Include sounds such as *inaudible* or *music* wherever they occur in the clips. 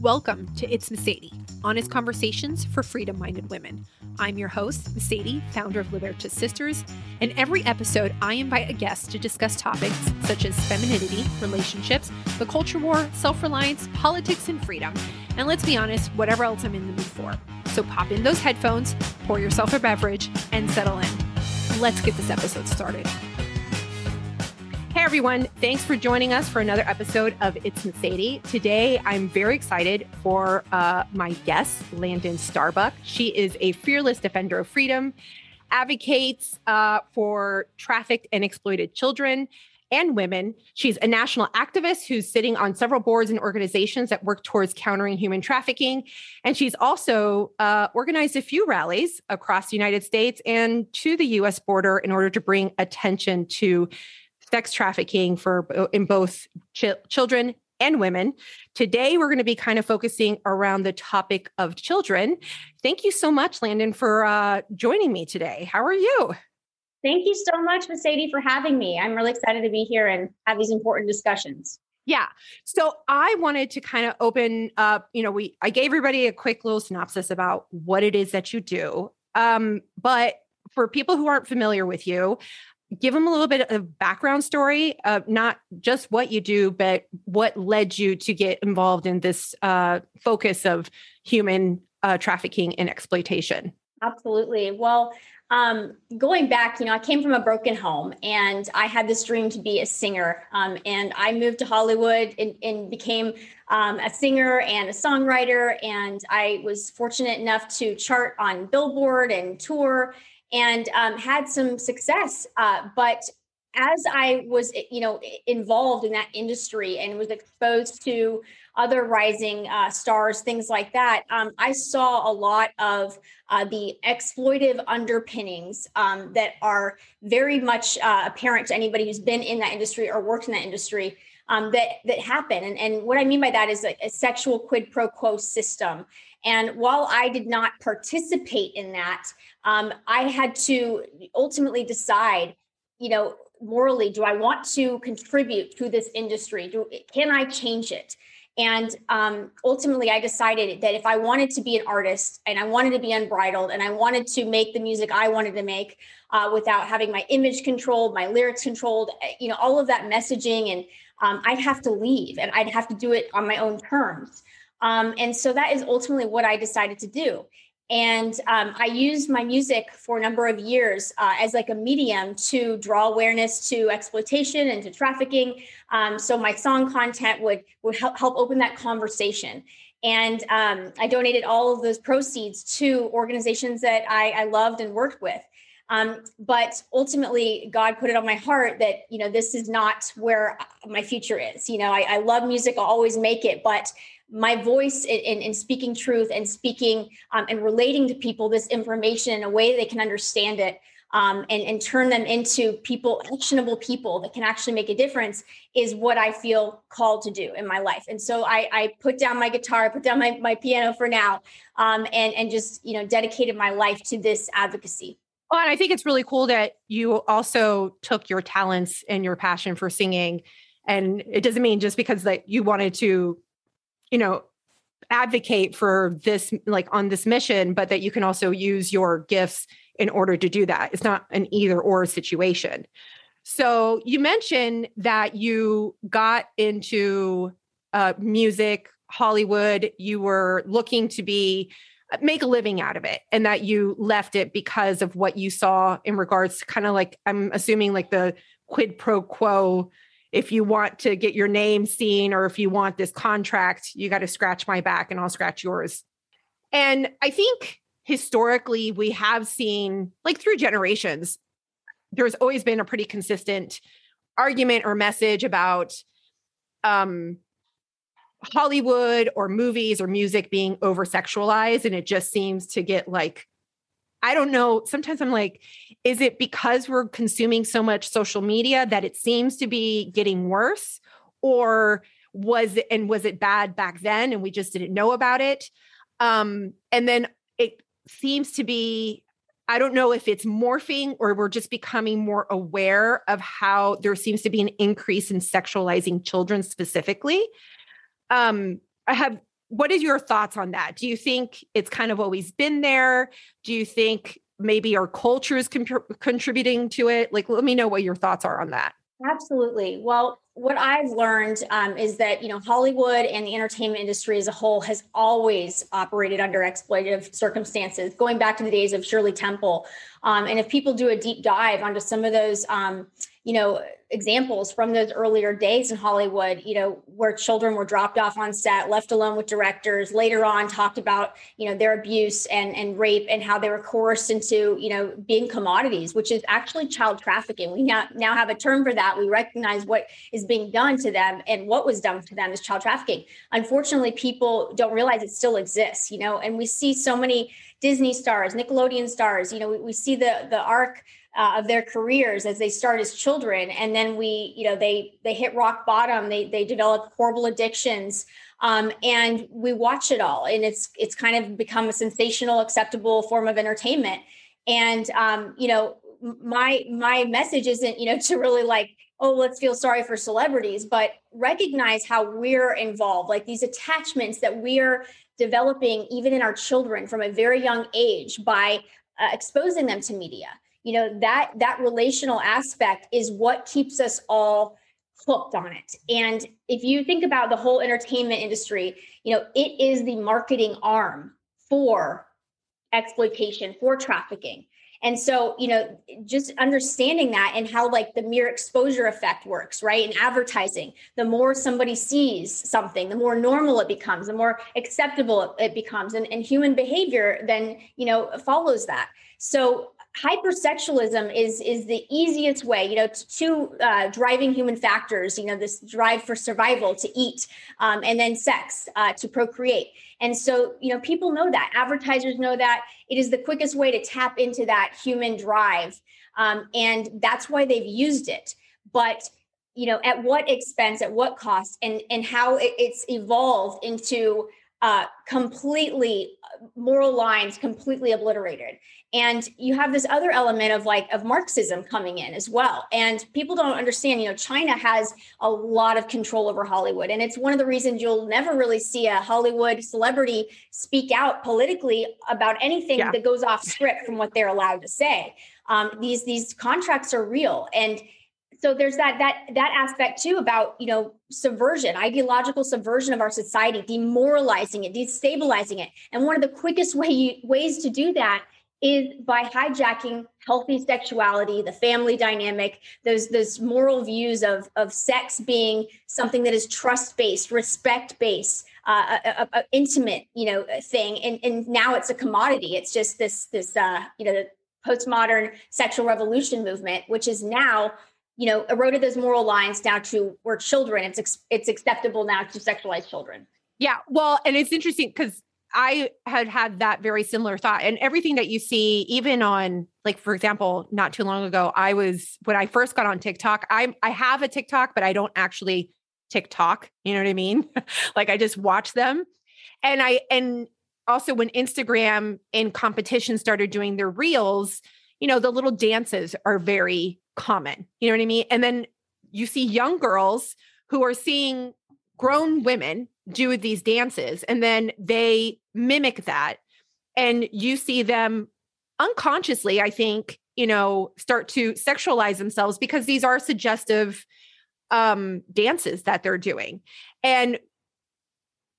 Welcome to It's Mercedes, honest conversations for freedom minded women. I'm your host, Mercedes, founder of Libertas Sisters, and every episode I invite a guest to discuss topics such as femininity, relationships, the culture war, self reliance, politics, and freedom. And let's be honest, whatever else I'm in the mood for. So pop in those headphones, pour yourself a beverage, and settle in. Let's get this episode started. Hey everyone, thanks for joining us for another episode of It's Mercedes. Today I'm very excited for uh, my guest, Landon Starbuck. She is a fearless defender of freedom, advocates uh, for trafficked and exploited children and women. She's a national activist who's sitting on several boards and organizations that work towards countering human trafficking. And she's also uh, organized a few rallies across the United States and to the US border in order to bring attention to sex trafficking for in both ch- children and women. Today, we're going to be kind of focusing around the topic of children. Thank you so much, Landon, for uh, joining me today. How are you? Thank you so much, Mercedes, for having me. I'm really excited to be here and have these important discussions. Yeah. So I wanted to kind of open up, you know, we I gave everybody a quick little synopsis about what it is that you do. Um, but for people who aren't familiar with you, give them a little bit of background story of not just what you do but what led you to get involved in this uh, focus of human uh, trafficking and exploitation? Absolutely. Well um, going back you know i came from a broken home and i had this dream to be a singer um, and i moved to hollywood and, and became um, a singer and a songwriter and i was fortunate enough to chart on billboard and tour and um, had some success. Uh, but as I was, you know, involved in that industry and was exposed to other rising uh, stars, things like that, um, I saw a lot of uh, the exploitive underpinnings um, that are very much uh, apparent to anybody who's been in that industry or worked in that industry. Um, that that happen, and, and what I mean by that is a, a sexual quid pro quo system. And while I did not participate in that, um, I had to ultimately decide, you know, morally, do I want to contribute to this industry? Do can I change it? And um, ultimately, I decided that if I wanted to be an artist and I wanted to be unbridled and I wanted to make the music I wanted to make uh, without having my image controlled, my lyrics controlled, eh, you know, all of that messaging, and um, I'd have to leave and I'd have to do it on my own terms. Um, and so that is ultimately what I decided to do. And um, I used my music for a number of years uh, as like a medium to draw awareness to exploitation and to trafficking. Um, so my song content would would help, help open that conversation. And um, I donated all of those proceeds to organizations that I, I loved and worked with. Um, but ultimately, God put it on my heart that you know this is not where my future is. You know, I, I love music; I'll always make it, but my voice in, in, speaking truth and speaking um, and relating to people this information in a way they can understand it um, and, and turn them into people, actionable people that can actually make a difference is what I feel called to do in my life. And so I, I put down my guitar, I put down my, my piano for now, um, and, and just, you know, dedicated my life to this advocacy. Well, and I think it's really cool that you also took your talents and your passion for singing. And it doesn't mean just because that you wanted to you know advocate for this like on this mission but that you can also use your gifts in order to do that. It's not an either or situation. So you mentioned that you got into uh, music hollywood. You were looking to be make a living out of it and that you left it because of what you saw in regards to kind of like i'm assuming like the quid pro quo if you want to get your name seen or if you want this contract, you got to scratch my back and I'll scratch yours. And I think historically, we have seen, like through generations, there's always been a pretty consistent argument or message about um, Hollywood or movies or music being over sexualized. And it just seems to get like I don't know. Sometimes I'm like, is it because we're consuming so much social media that it seems to be getting worse? Or was it, and was it bad back then and we just didn't know about it? Um, and then it seems to be, I don't know if it's morphing or we're just becoming more aware of how there seems to be an increase in sexualizing children specifically. Um, I have what is your thoughts on that? Do you think it's kind of always been there? Do you think maybe our culture is contributing to it? Like, let me know what your thoughts are on that. Absolutely. Well, what I've learned um, is that you know Hollywood and the entertainment industry as a whole has always operated under exploitative circumstances, going back to the days of Shirley Temple. Um, and if people do a deep dive onto some of those, um, you know, examples from those earlier days in Hollywood, you know, where children were dropped off on set, left alone with directors, later on talked about, you know, their abuse and, and rape and how they were coerced into, you know, being commodities, which is actually child trafficking. We now, now have a term for that. We recognize what is being done to them and what was done to them is child trafficking. Unfortunately, people don't realize it still exists, you know, and we see so many Disney stars, Nickelodeon stars, you know, we, we see the, the arc uh, of their careers as they start as children. And then we you know they they hit rock bottom. They they develop horrible addictions. Um, and we watch it all. And it's it's kind of become a sensational acceptable form of entertainment. And um, you know my my message isn't you know *laughs* to really like oh let's feel sorry for celebrities but recognize how we're involved. Like these attachments that we're developing even in our children from a very young age by uh, exposing them to media you know that that relational aspect is what keeps us all hooked on it. And if you think about the whole entertainment industry you know it is the marketing arm for exploitation for trafficking. And so you know just understanding that and how like the mere exposure effect works right in advertising. The more somebody sees something the more normal it becomes the more acceptable it becomes. And, and human behavior then you know follows that. So hypersexualism is is the easiest way you know two uh, driving human factors you know this drive for survival to eat um, and then sex uh, to procreate. And so you know people know that advertisers know that. It is the quickest way to tap into that human drive um, and that's why they've used it. But you know at what expense at what cost and and how it, it's evolved into uh, completely uh, moral lines completely obliterated. And you have this other element of like of marxism coming in as well. And people don't understand you know china has a lot of control over hollywood. And it's one of the reasons you'll never really see a hollywood celebrity speak out politically about anything yeah. that goes off script from what they're allowed to say. Um, these these contracts are real. And so there's that that that aspect too about you know subversion ideological subversion of our society demoralizing it destabilizing it. And one of the quickest *laughs* way you, ways to do that is by hijacking healthy sexuality the family dynamic those those moral views of of sex being something that is trust based respect based uh, a, a, a, intimate you know uh, thing. And and now it's a commodity. It's just this this uh you know postmodern sexual revolution movement which is now you know, eroded those moral lines down to we're children. It's ex- it's acceptable now to sexualize children. Yeah, well, and it's interesting because I had had that very similar thought, and everything that you see, even on like, for example, not too long ago, I was when I first got on TikTok. I I have a TikTok, but I don't actually TikTok. You know what I mean? *laughs* like I just watch them, and I and also when Instagram in competition started doing their reels, you know, the little dances are very common. You know what I mean? And then you see young girls who are seeing grown women do these dances and then they mimic that. And you see them unconsciously, I think, you know, start to sexualize themselves because these are suggestive um dances that they're doing. And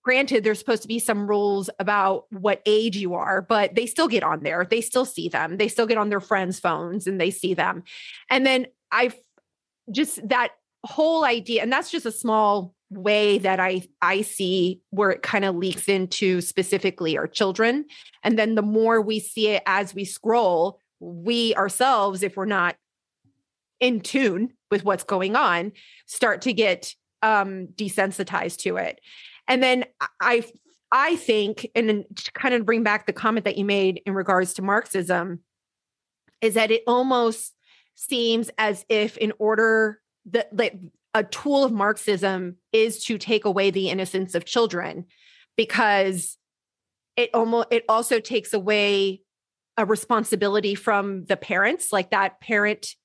granted there's supposed to be some rules about what age you are but they still get on there. They still see them. They still get on their friends phones and they see them. And then i just that whole idea and that's just a small way that i i see where it kind of leaks into specifically our children. And then the more we see it as we scroll we ourselves if we're not in tune with what's going on start to get um desensitized to it and then I I think, and to kind of bring back the comment that you made in regards to Marxism, is that it almost seems as if in order that like a tool of Marxism is to take away the innocence of children because it almost it also takes away a responsibility from the parents like that parent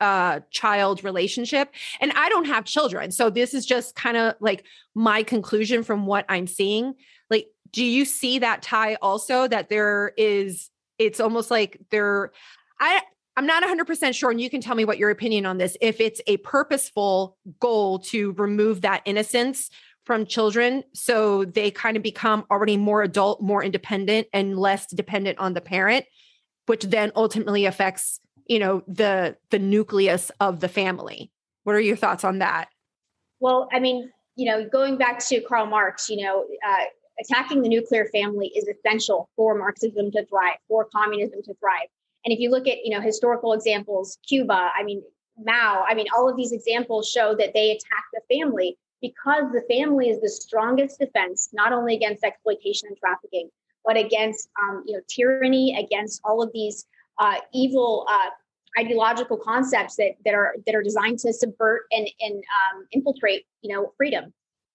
uh child relationship and i don't have children. So this is just kind of like my conclusion from what i'm seeing. Like do you see that tie also that there is it's almost like there i i'm not 100% sure and you can tell me what your opinion on this if it's a purposeful goal to remove that innocence from children so they kind of become already more adult more independent and less dependent on the parent which then ultimately affects you know the the nucleus of the family. What are your thoughts on that? Well i mean you know going back to karl marx you know uh, attacking the nuclear family is essential for marxism to thrive for communism to thrive. And if you look at you know historical examples cuba i mean mao i mean all of these examples show that they attack the family because the family is the strongest defense not only against exploitation and trafficking but against um, you know tyranny against all of these uh, evil uh, ideological concepts that that are that are designed to subvert and and um, infiltrate you know freedom.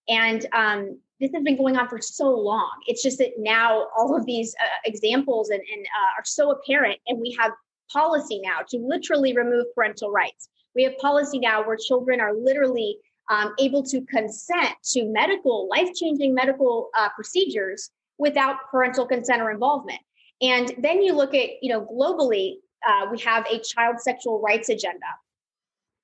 And um, this has been going on for so long. It's just that now all of these uh, examples and, and uh, are so apparent and we have policy now to literally remove parental rights. We have policy now where children are literally um, able to consent to medical life-changing medical uh, procedures without parental consent or involvement and then you look at, you know, globally, uh, we have a child sexual rights agenda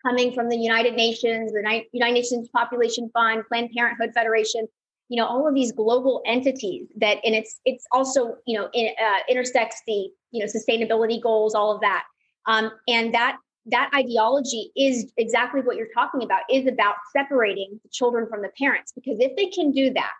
coming from the United Nations, the United Nations Population Fund, Planned Parenthood Federation. You know, all of these global entities that, and it's it's also you know in, uh, intersects the you know sustainability goals, all of that, um, and that that ideology is exactly what you're talking about is about separating the children from the parents because if they can do that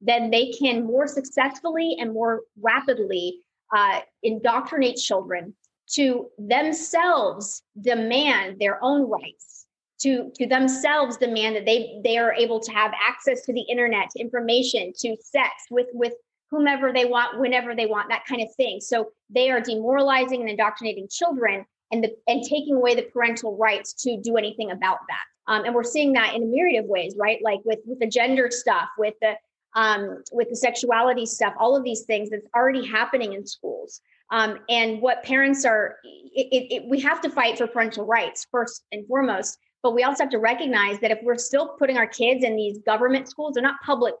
then they can more successfully and more rapidly uh, indoctrinate children to themselves demand their own rights to to themselves demand that they they are able to have access to the internet to information to sex with with whomever they want whenever they want that kind of thing. So they are demoralizing and indoctrinating children and the, and taking away the parental rights to do anything about that. Um, and we're seeing that in a myriad of ways right? Like with with the gender stuff with the um, with the sexuality stuff, all of these things that's already happening in schools. Um, and what parents are, it, it, it, we have to fight for parental rights first and foremost. But we also have to recognize that if we're still putting our kids in these government schools, they're not public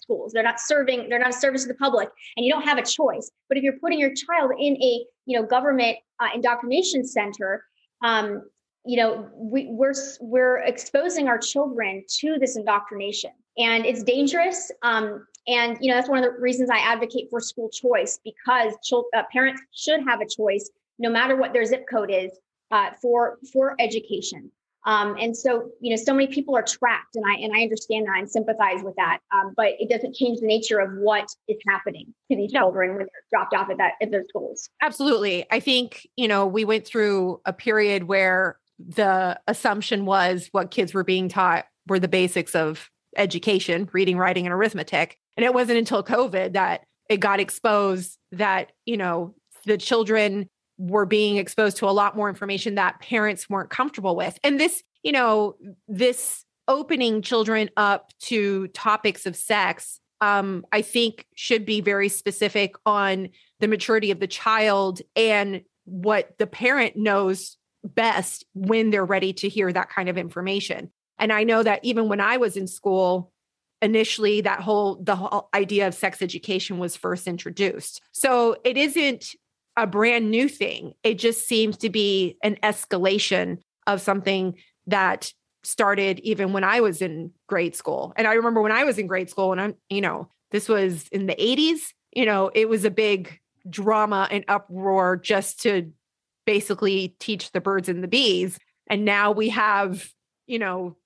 schools. They're not serving. They're not a service to the public, and you don't have a choice. But if you're putting your child in a you know government uh, indoctrination center, um, you know we, we're we're exposing our children to this indoctrination and it's dangerous um, and you know that's one of the reasons i advocate for school choice because uh, parents should have a choice no matter what their zip code is uh, for for education um, and so you know so many people are trapped and i and i understand that and sympathize with that um, but it doesn't change the nature of what is happening to these no. children when they're dropped off at that at those schools absolutely i think you know we went through a period where the assumption was what kids were being taught were the basics of education, reading, writing, and arithmetic. And it wasn't until COVID that it got exposed that, you know, the children were being exposed to a lot more information that parents weren't comfortable with. And this, you know, this opening children up to topics of sex, um, I think should be very specific on the maturity of the child and what the parent knows best when they're ready to hear that kind of information. And I know that even when I was in school, initially that whole the whole idea of sex education was first introduced. So it isn't a brand new thing. It just seems to be an escalation of something that started even when I was in grade school. And I remember when I was in grade school and I'm, you know, this was in the 80s, you know, it was a big drama and uproar just to basically teach the birds and the bees. And now we have, you know,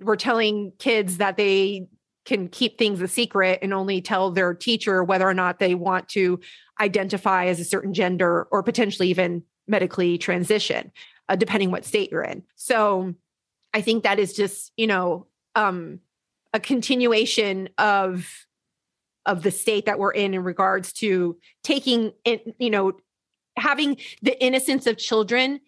we're telling kids that they can keep things a secret and only tell their teacher whether or not they want to identify as a certain gender or potentially even medically transition, uh, depending what state you're in. So I think that is just, you know, um, a continuation of of the state that we're in in regards to taking in, you know, having the innocence of children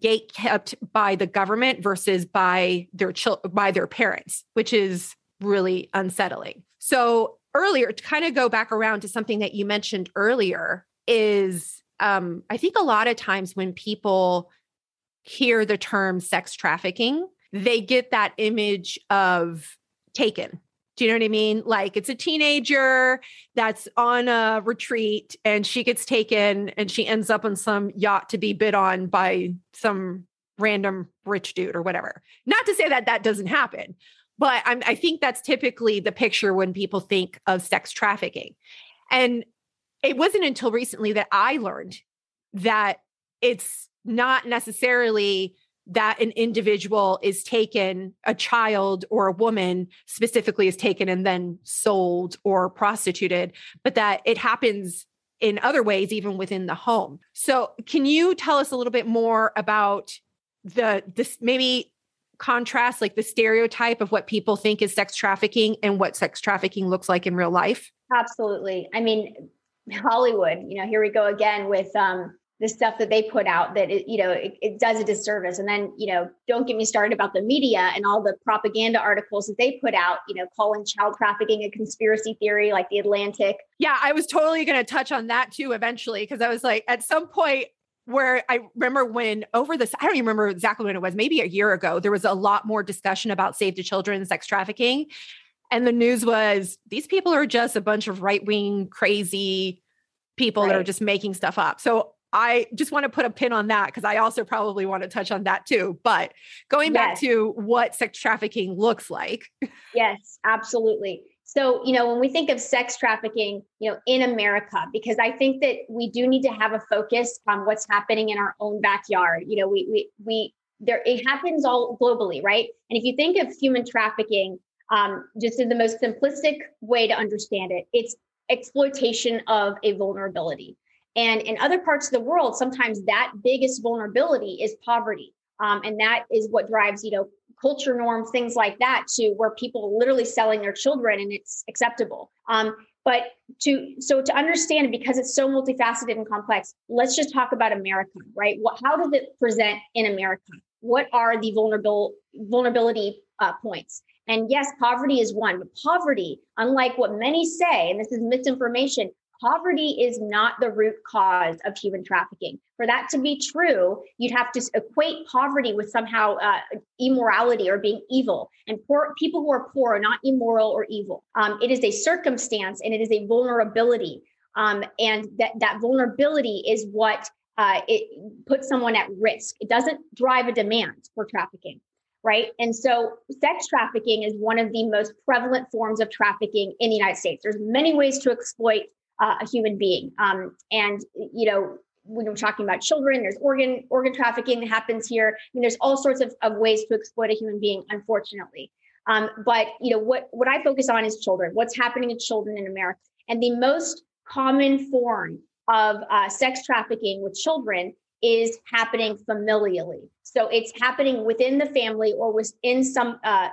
gate kept by the government versus by their chil- by their parents, which is really unsettling. So earlier, to kind of go back around to something that you mentioned earlier, is um, I think a lot of times when people hear the term sex trafficking, they get that image of taken. Do you know what I mean? Like it's a teenager that's on a retreat and she gets taken and she ends up on some yacht to be bid on by some random rich dude or whatever. Not to say that that doesn't happen, but I'm, I think that's typically the picture when people think of sex trafficking. And it wasn't until recently that I learned that it's not necessarily that an individual is taken, a child or a woman specifically is taken and then sold or prostituted, but that it happens in other ways, even within the home. So, can you tell us a little bit more about the this maybe contrast, like the stereotype of what people think is sex trafficking and what sex trafficking looks like in real life? Absolutely. I mean, Hollywood, you know, here we go again with um, the stuff that they put out that it, you know it, it, does a disservice. And then you know don't get me started about the media and all the propaganda articles that they put out you know calling child trafficking a conspiracy theory like the atlantic. Yeah i was totally going to touch on that too eventually because i was like at some point where i remember when over this i don't even remember exactly when it was maybe a year ago there was a lot more discussion about save the children sex trafficking. And the news was these people are just a bunch of right-wing crazy people right. that are just making stuff up. So I just want to put a pin on that because I also probably want to touch on that too. But going yes. back to what sex trafficking looks like. yes, absolutely. So, you know, when we think of sex trafficking, you know, in America, because I think that we do need to have a focus on what's happening in our own backyard. You know, we we we there it happens all globally, right? And if you think of human trafficking, um, just in the most simplistic way to understand it, it's exploitation of a vulnerability. And in other parts of the world, sometimes that biggest vulnerability is poverty. Um, and that is what drives, you know, culture norms, things like that, to where people literally selling their children and it's acceptable. Um, but to so to understand because it's so multifaceted and complex, let's just talk about America, right? What, how does it present in America? What are the vulnerable vulnerability uh, points? And yes, poverty is one, but poverty, unlike what many say, and this is misinformation, poverty is not the root cause of human trafficking. For that to be true, you'd have to equate poverty with somehow uh, immorality or being evil. And poor people who are poor are not immoral or evil. Um, it is a circumstance and it is a vulnerability. Um, and that, that vulnerability is what uh, it puts someone at risk. It doesn't drive a demand for trafficking right? And so sex trafficking is one of the most prevalent forms of trafficking in the United States. There's many ways to exploit uh, a human being. Um, and you know, when we're talking about children, there's organ organ trafficking that happens here. I mean, there's all sorts of, of ways to exploit a human being, unfortunately. Um, but you know, what what I focus on is children. What's happening to children in America? And the most common form of uh, sex trafficking with children is happening familially. So it's happening within the family or within some uh,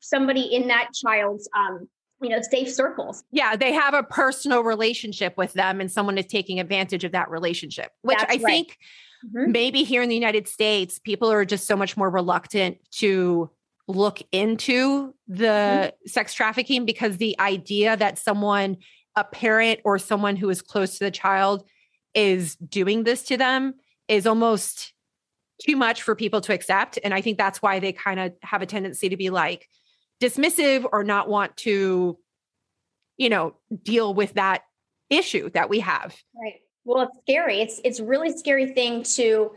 somebody in that child's um, you know safe circles yeah they have a personal relationship with them and someone is taking advantage of that relationship which That's i right. think mm-hmm. maybe here in the united states people are just so much more reluctant to look into the mm-hmm. sex trafficking because the idea that someone a parent or someone who is close to the child is doing this to them is almost too much for people to accept and i think that's why they kind of have a tendency to be like dismissive or not want to you know deal with that issue that we have. Right. Well it's scary. It's it's really scary thing to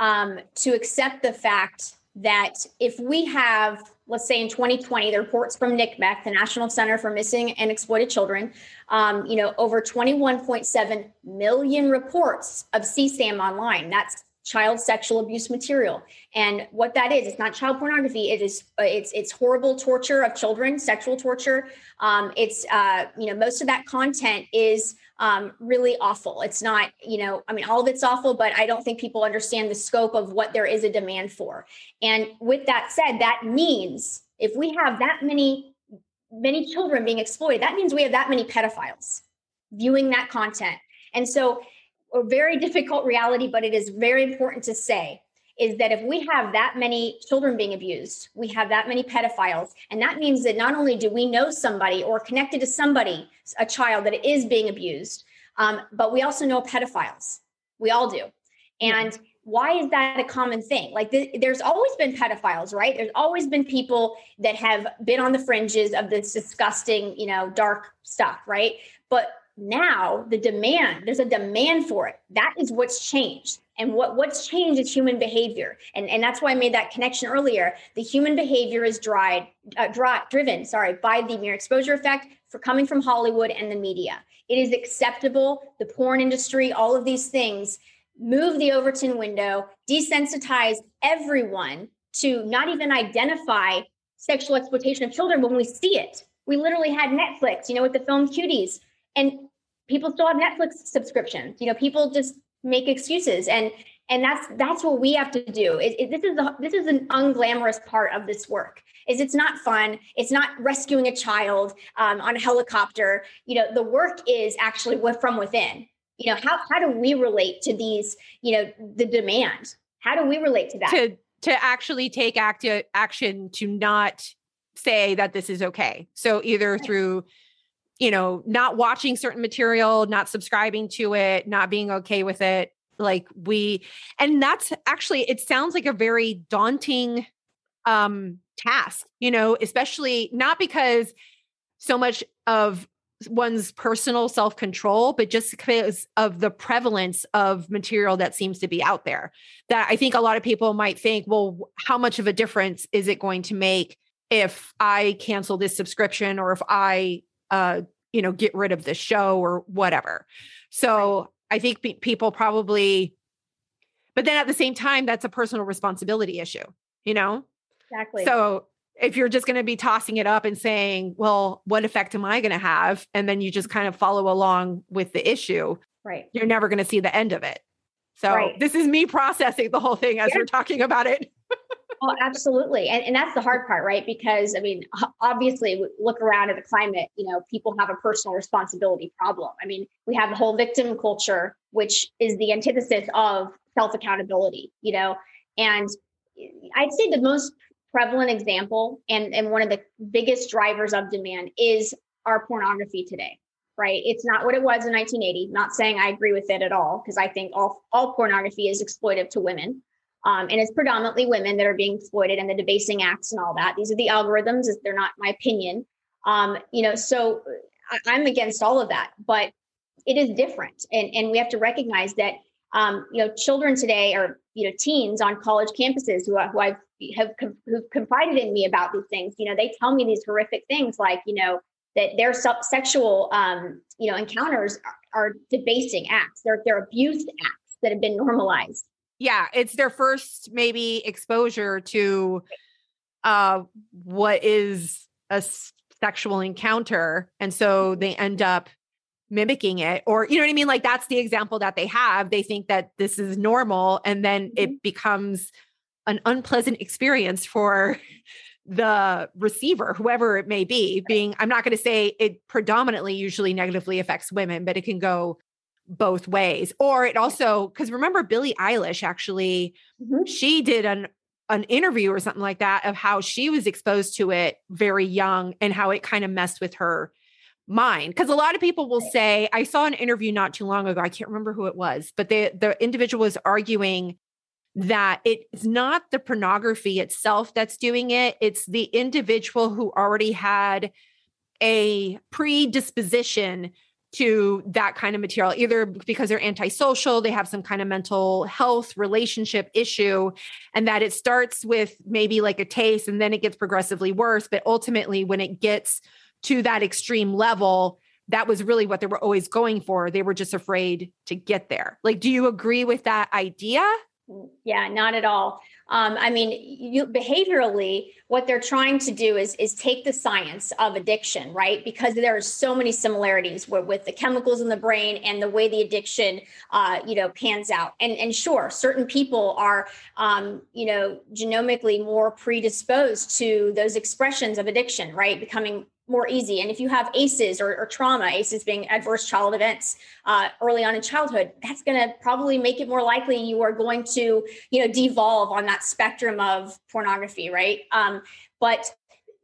um to accept the fact that if we have let's say in 2020 the reports from NCMEC, the national center for missing and exploited children um, you know over 21.7 million reports of csam online. That's child sexual abuse material. And what that is it's not child pornography it is uh, it's it's horrible torture of children sexual torture. Um, it's uh, you know most of that content is um, really awful. It's not you know i mean all of it's awful but i don't think people understand the scope of what there is a demand for. And with that said that means if we have that many many children being exploited that means we have that many pedophiles viewing that content. And so a very difficult reality, but it is very important to say is that if we have that many children being abused, we have that many pedophiles, and that means that not only do we know somebody or connected to somebody, a child that is being abused, um, but we also know pedophiles. We all do. And why is that a common thing? Like th- there's always been pedophiles, right? There's always been people that have been on the fringes of this disgusting, you know, dark stuff, right? But now the demand, there's a demand for it. That is what's changed. And what, what's changed is human behavior. And, and that's why I made that connection earlier. The human behavior is dried, uh, dry, driven, sorry, by the mere exposure effect for coming from Hollywood and the media. It is acceptable. The porn industry, all of these things move the Overton window, desensitize everyone to not even identify sexual exploitation of children when we see it. We literally had Netflix, you know, with the film Cuties, and people still have Netflix subscriptions. You know, people just make excuses, and and that's that's what we have to do. It, it, this is the, this is an unglamorous part of this work. Is it's not fun. It's not rescuing a child um, on a helicopter. You know, the work is actually from within you know how how do we relate to these you know the demand how do we relate to that to to actually take active action to not say that this is okay so either through you know not watching certain material not subscribing to it not being okay with it like we and that's actually it sounds like a very daunting um task you know especially not because so much of one's personal self control, but just because of the prevalence of material that seems to be out there. That I think a lot of people might think, well, how much of a difference is it going to make if I cancel this subscription or if I, uh, you know, get rid of the show or whatever? So right. I think pe- people probably, but then at the same time, that's a personal responsibility issue, you know? Exactly. So if you're just going to be tossing it up and saying, well, what effect am I going to have? And then you just kind of follow along with the issue. Right. You're never going to see the end of it. So right. this is me processing the whole thing as yeah. we're talking about it. Well, absolutely. And, and that's the hard part, right? Because I mean, obviously look around at the climate, you know, people have a personal responsibility problem. I mean, we have the whole victim culture, which is the antithesis of self accountability, you know, and eh, I'd say the most prevalent example and, and one of the biggest drivers of demand is our pornography today right it's not what it was in 1980 not saying i agree with it at all because i think all, all pornography is exploitive to women um, and it's predominantly women that are being exploited and the debasing acts and all that. These are the algorithms they're not my opinion. Um, you know so I, i'm against all of that but it is different. And, and we have to recognize that um, you know children today or you know teens on college campuses who, who i've have who've confided in me about these things. You know they tell me these horrific things like you know that their sexual um, you know encounters are, are debasing acts. They're, they're abuse acts that have been normalized yeah it's their first maybe exposure to uh what is a sexual encounter and so they end up mimicking it or you know what i mean? Like that's the example that they have. They think that this is normal and then mm-hmm. it becomes an unpleasant experience for the receiver, whoever it may be, being, I'm not going to say it predominantly usually negatively affects women, but it can go both ways. Or it also, because remember Billie Eilish actually, mm-hmm. she did an an interview or something like that of how she was exposed to it very young and how it kind of messed with her mind because a lot of people will say i saw an interview not too long ago i can't remember who it was but the the individual was arguing that it's not the pornography itself that's doing it, it's the individual who already had a predisposition to that kind of material, either because they're antisocial, they have some kind of mental health relationship issue, and that it starts with maybe like a taste and then it gets progressively worse. But ultimately, when it gets to that extreme level, that was really what they were always going for. They were just afraid to get there. Like, do you agree with that idea? Yeah, not at all. Um, I mean, you, behaviorally, what they're trying to do is is take the science of addiction, right? Because there are so many similarities with, with the chemicals in the brain and the way the addiction, uh, you know, pans out. And and sure, certain people are, um, you know, genomically more predisposed to those expressions of addiction, right? Becoming more easy. And if you have ACEs or, or trauma, ACEs being adverse child events uh, early on in childhood, that's going to probably make it more likely you are going to, you know, devolve on that spectrum of pornography, right? Um, but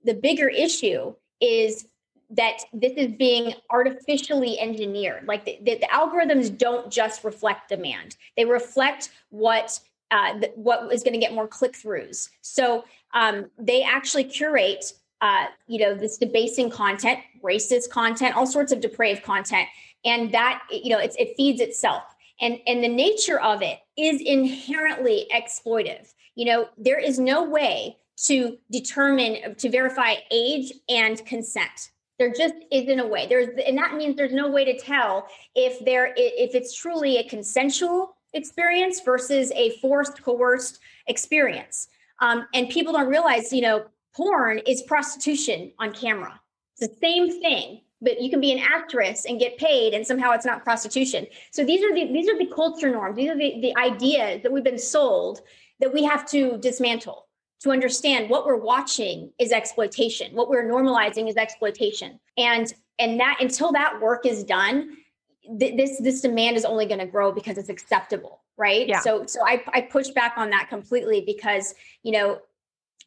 the bigger issue is that this is being artificially engineered. Like the, the, the, algorithms don't just reflect demand, they reflect what uh, what is going to get more click throughs. So um, they actually curate, uh, you know, this debasing content, racist content, all sorts of depraved content, and that you know it feeds itself. And and the nature of it is inherently exploitive. You know, there is no way to determine to verify age and consent there just isn't a way there's and that means there's no way to tell if there if it's truly a consensual experience versus a forced coerced experience um, and people don't realize you know porn is prostitution on camera. It's the same thing but you can be an actress and get paid and somehow it's not prostitution. So these are the these are the culture norms. These are the, the ideas that we've been sold that we have to dismantle to understand what we're watching is exploitation. What we're normalizing is exploitation. And and that until that work is done th- this this demand is only going to grow because it's acceptable right? Yeah. so so I, I push back on that completely because you know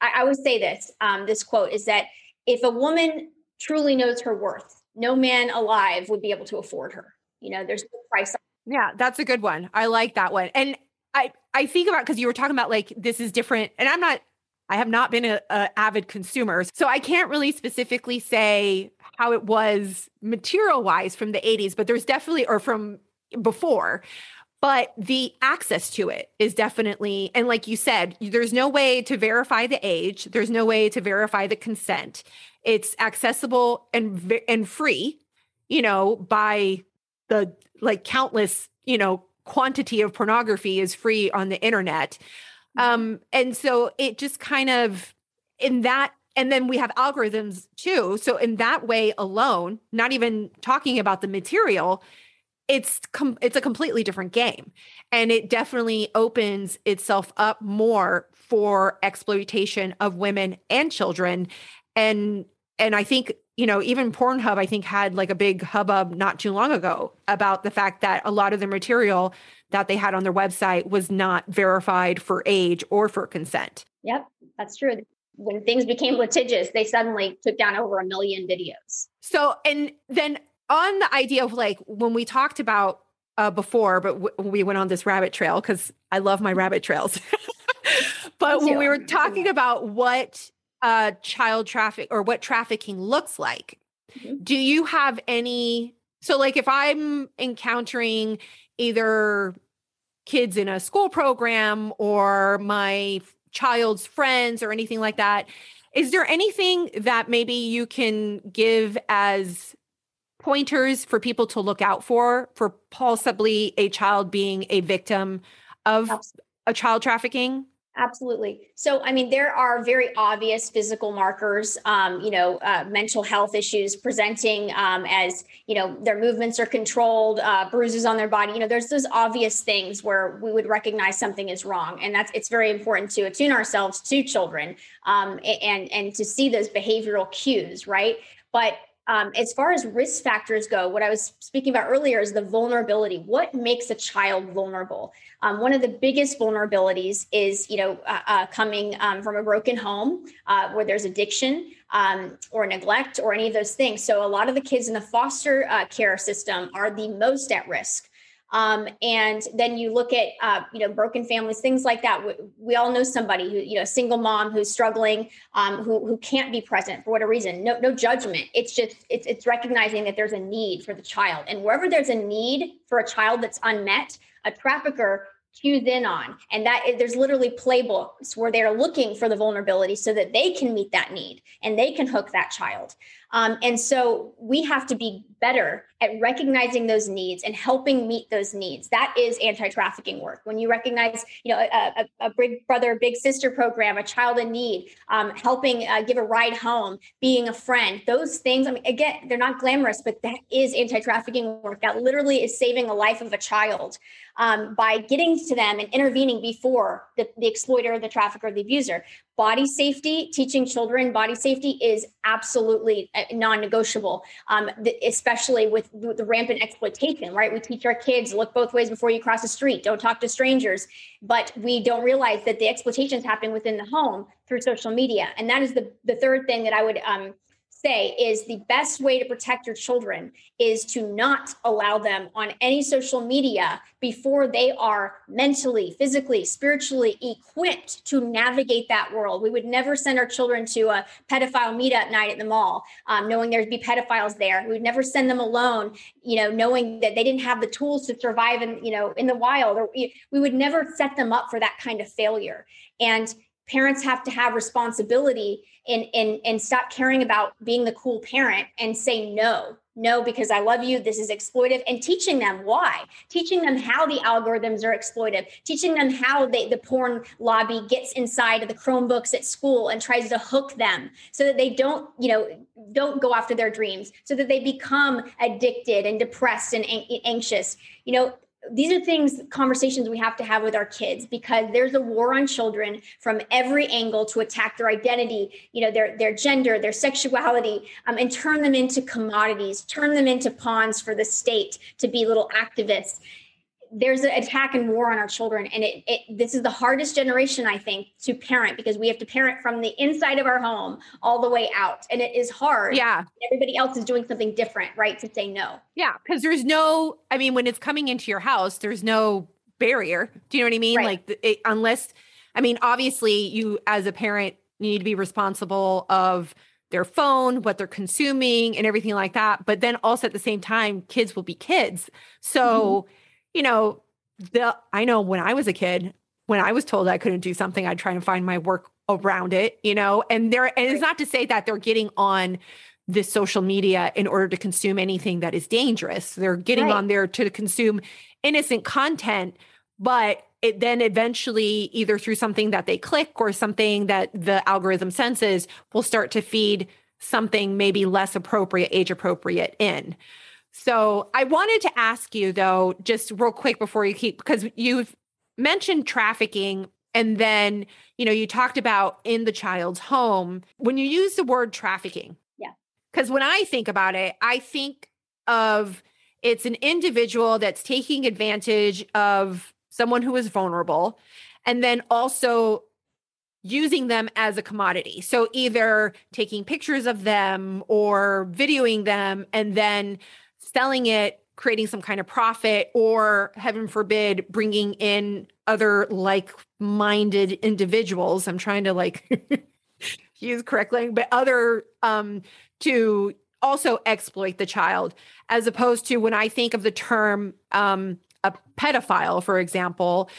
i, I always say this um, this quote is that if a woman truly knows her worth no man alive would be able to afford her. You know there's no price yeah that's a good one. I like that one. And I I think about because you were talking about like this is different, and I'm not I have not been a, a, avid consumer, so I can't really specifically say how it was material wise from the 80s, but there's definitely or from before. But the access to it is definitely, and like you said, there's no way to verify the age. There's no way to verify the consent. It's accessible and and free, you know, by the like countless, you know, quantity of pornography is free on the internet. Mm-hmm. Um, and so it just kind of in that and then we have algorithms too. So in that way alone, not even talking about the material, it's com- it's a completely different game. And it definitely opens itself up more for exploitation of women and children. And and I think you know, even Pornhub, I think, had like a big hubbub not too long ago about the fact that a lot of the material that they had on their website was not verified for age or for consent. Yep, that's true. When things became litigious, they suddenly took down over a million videos. So, and then on the idea of like when we talked about uh, before, but w- we went on this rabbit trail because I love my rabbit trails. *laughs* but when we were talking about what uh, child traffic or what trafficking looks like, mm-hmm. do you have any? So, like, if I'm encountering either kids in a school program or my child's friends or anything like that. Is there anything that maybe you can give as pointers for people to look out for for possibly a child being a victim of Absolutely. a child trafficking? Absolutely. So, I mean, there are very obvious physical markers, um, you know, uh, mental health issues presenting um, as, you know, their movements are controlled, uh, bruises on their body. You know, there's those obvious things where we would recognize something is wrong. And that's, it's very important to attune ourselves to children um, and, and to see those behavioral cues, right? But um, as far as risk factors go, what I was speaking about earlier is the vulnerability. What makes a child vulnerable? Um, one of the biggest vulnerabilities is, you know, uh, uh, coming um, from a broken home uh, where there's addiction um, or neglect or any of those things. So a lot of the kids in the foster uh, care system are the most at risk. Um, and then you look at uh, you know broken families, things like that. We, we, all know somebody who you know single mom who's struggling, um, who who can't be present for whatever reason. No no judgment. It's just it's it's recognizing that there's a need for the child, and wherever there's a need for a child that's unmet, a trafficker cues in on and that there's literally playbooks where they're looking for the vulnerability so that they can meet that need and they can hook that child um, and so we have to be better at recognizing those needs and helping meet those needs. That is anti-trafficking work. When you recognize, you know, a, a, a big brother, big sister program, a child in need, um, helping uh, give a ride home, being a friend, those things. I mean, again, they're not glamorous, but that is anti-trafficking work. That literally is saving a life of a child um, by getting to them and intervening before the, the exploiter, the trafficker, the abuser. Body safety teaching children body safety is absolutely uh, non-negotiable um, especially with the rampant exploitation right? We teach our kids look both ways before you cross the street don't talk to strangers. But we don't realize that the exploitation is happening within the home through social media. And that is the, the third thing that i would um, say is the best way to protect your children is to not allow them on any social media before they are mentally, physically, spiritually equipped to navigate that world. We would never send our children to a pedophile meetup night at the mall, um, knowing there'd be pedophiles there. We would never send them alone, you know, knowing that they didn't have the tools to survive in, you know, in the wild. Or we would never set them up for that kind of failure. And parents have to have responsibility and and and stop caring about being the cool parent and say no no because i love you this is exploitive and teaching them why. Teaching them how the algorithms are exploitive. Teaching them how they, the porn lobby gets inside of the chromebooks at school and tries to hook them so that they don't you know don't go after their dreams so that they become addicted and depressed and anxious. You know these are things conversations we have to have with our kids because there's a war on children from every angle to attack their identity you know their their gender their sexuality um, and turn them into commodities turn them into pawns for the state to be little activists there's an attack and war on our children and it, it, this is the hardest generation i think to parent because we have to parent from the inside of our home all the way out and it is hard yeah everybody else is doing something different right to say no yeah because there's no i mean when it's coming into your house there's no barrier do you know what i mean right. like it, unless i mean obviously you as a parent you need to be responsible of their phone, what they're consuming, and everything like that. But then also at the same time, kids will be kids. So mm-hmm you know, the I know when I was a kid, when I was told I couldn't do something, I'd try and find my work around it, you know, and there and it's not to say that they're getting on this social media in order to consume anything that is dangerous. They're getting right. on there to consume innocent content, but it then eventually either through something that they click or something that the algorithm senses will start to feed something maybe less appropriate, age appropriate in. So I wanted to ask you though, just real quick before you keep, because you've mentioned trafficking and then, you know, you talked about in the child's home. When you use the word trafficking, yeah. Because when I think about it, I think of it's an individual that's taking advantage of someone who is vulnerable and then also using them as a commodity. So either taking pictures of them or videoing them and then selling it, creating some kind of profit, or heaven forbid, bringing in other like minded individuals. I'm trying to like *laughs* use correctly, but other um, to also exploit the child, as opposed to when I think of the term um, a pedophile, for example,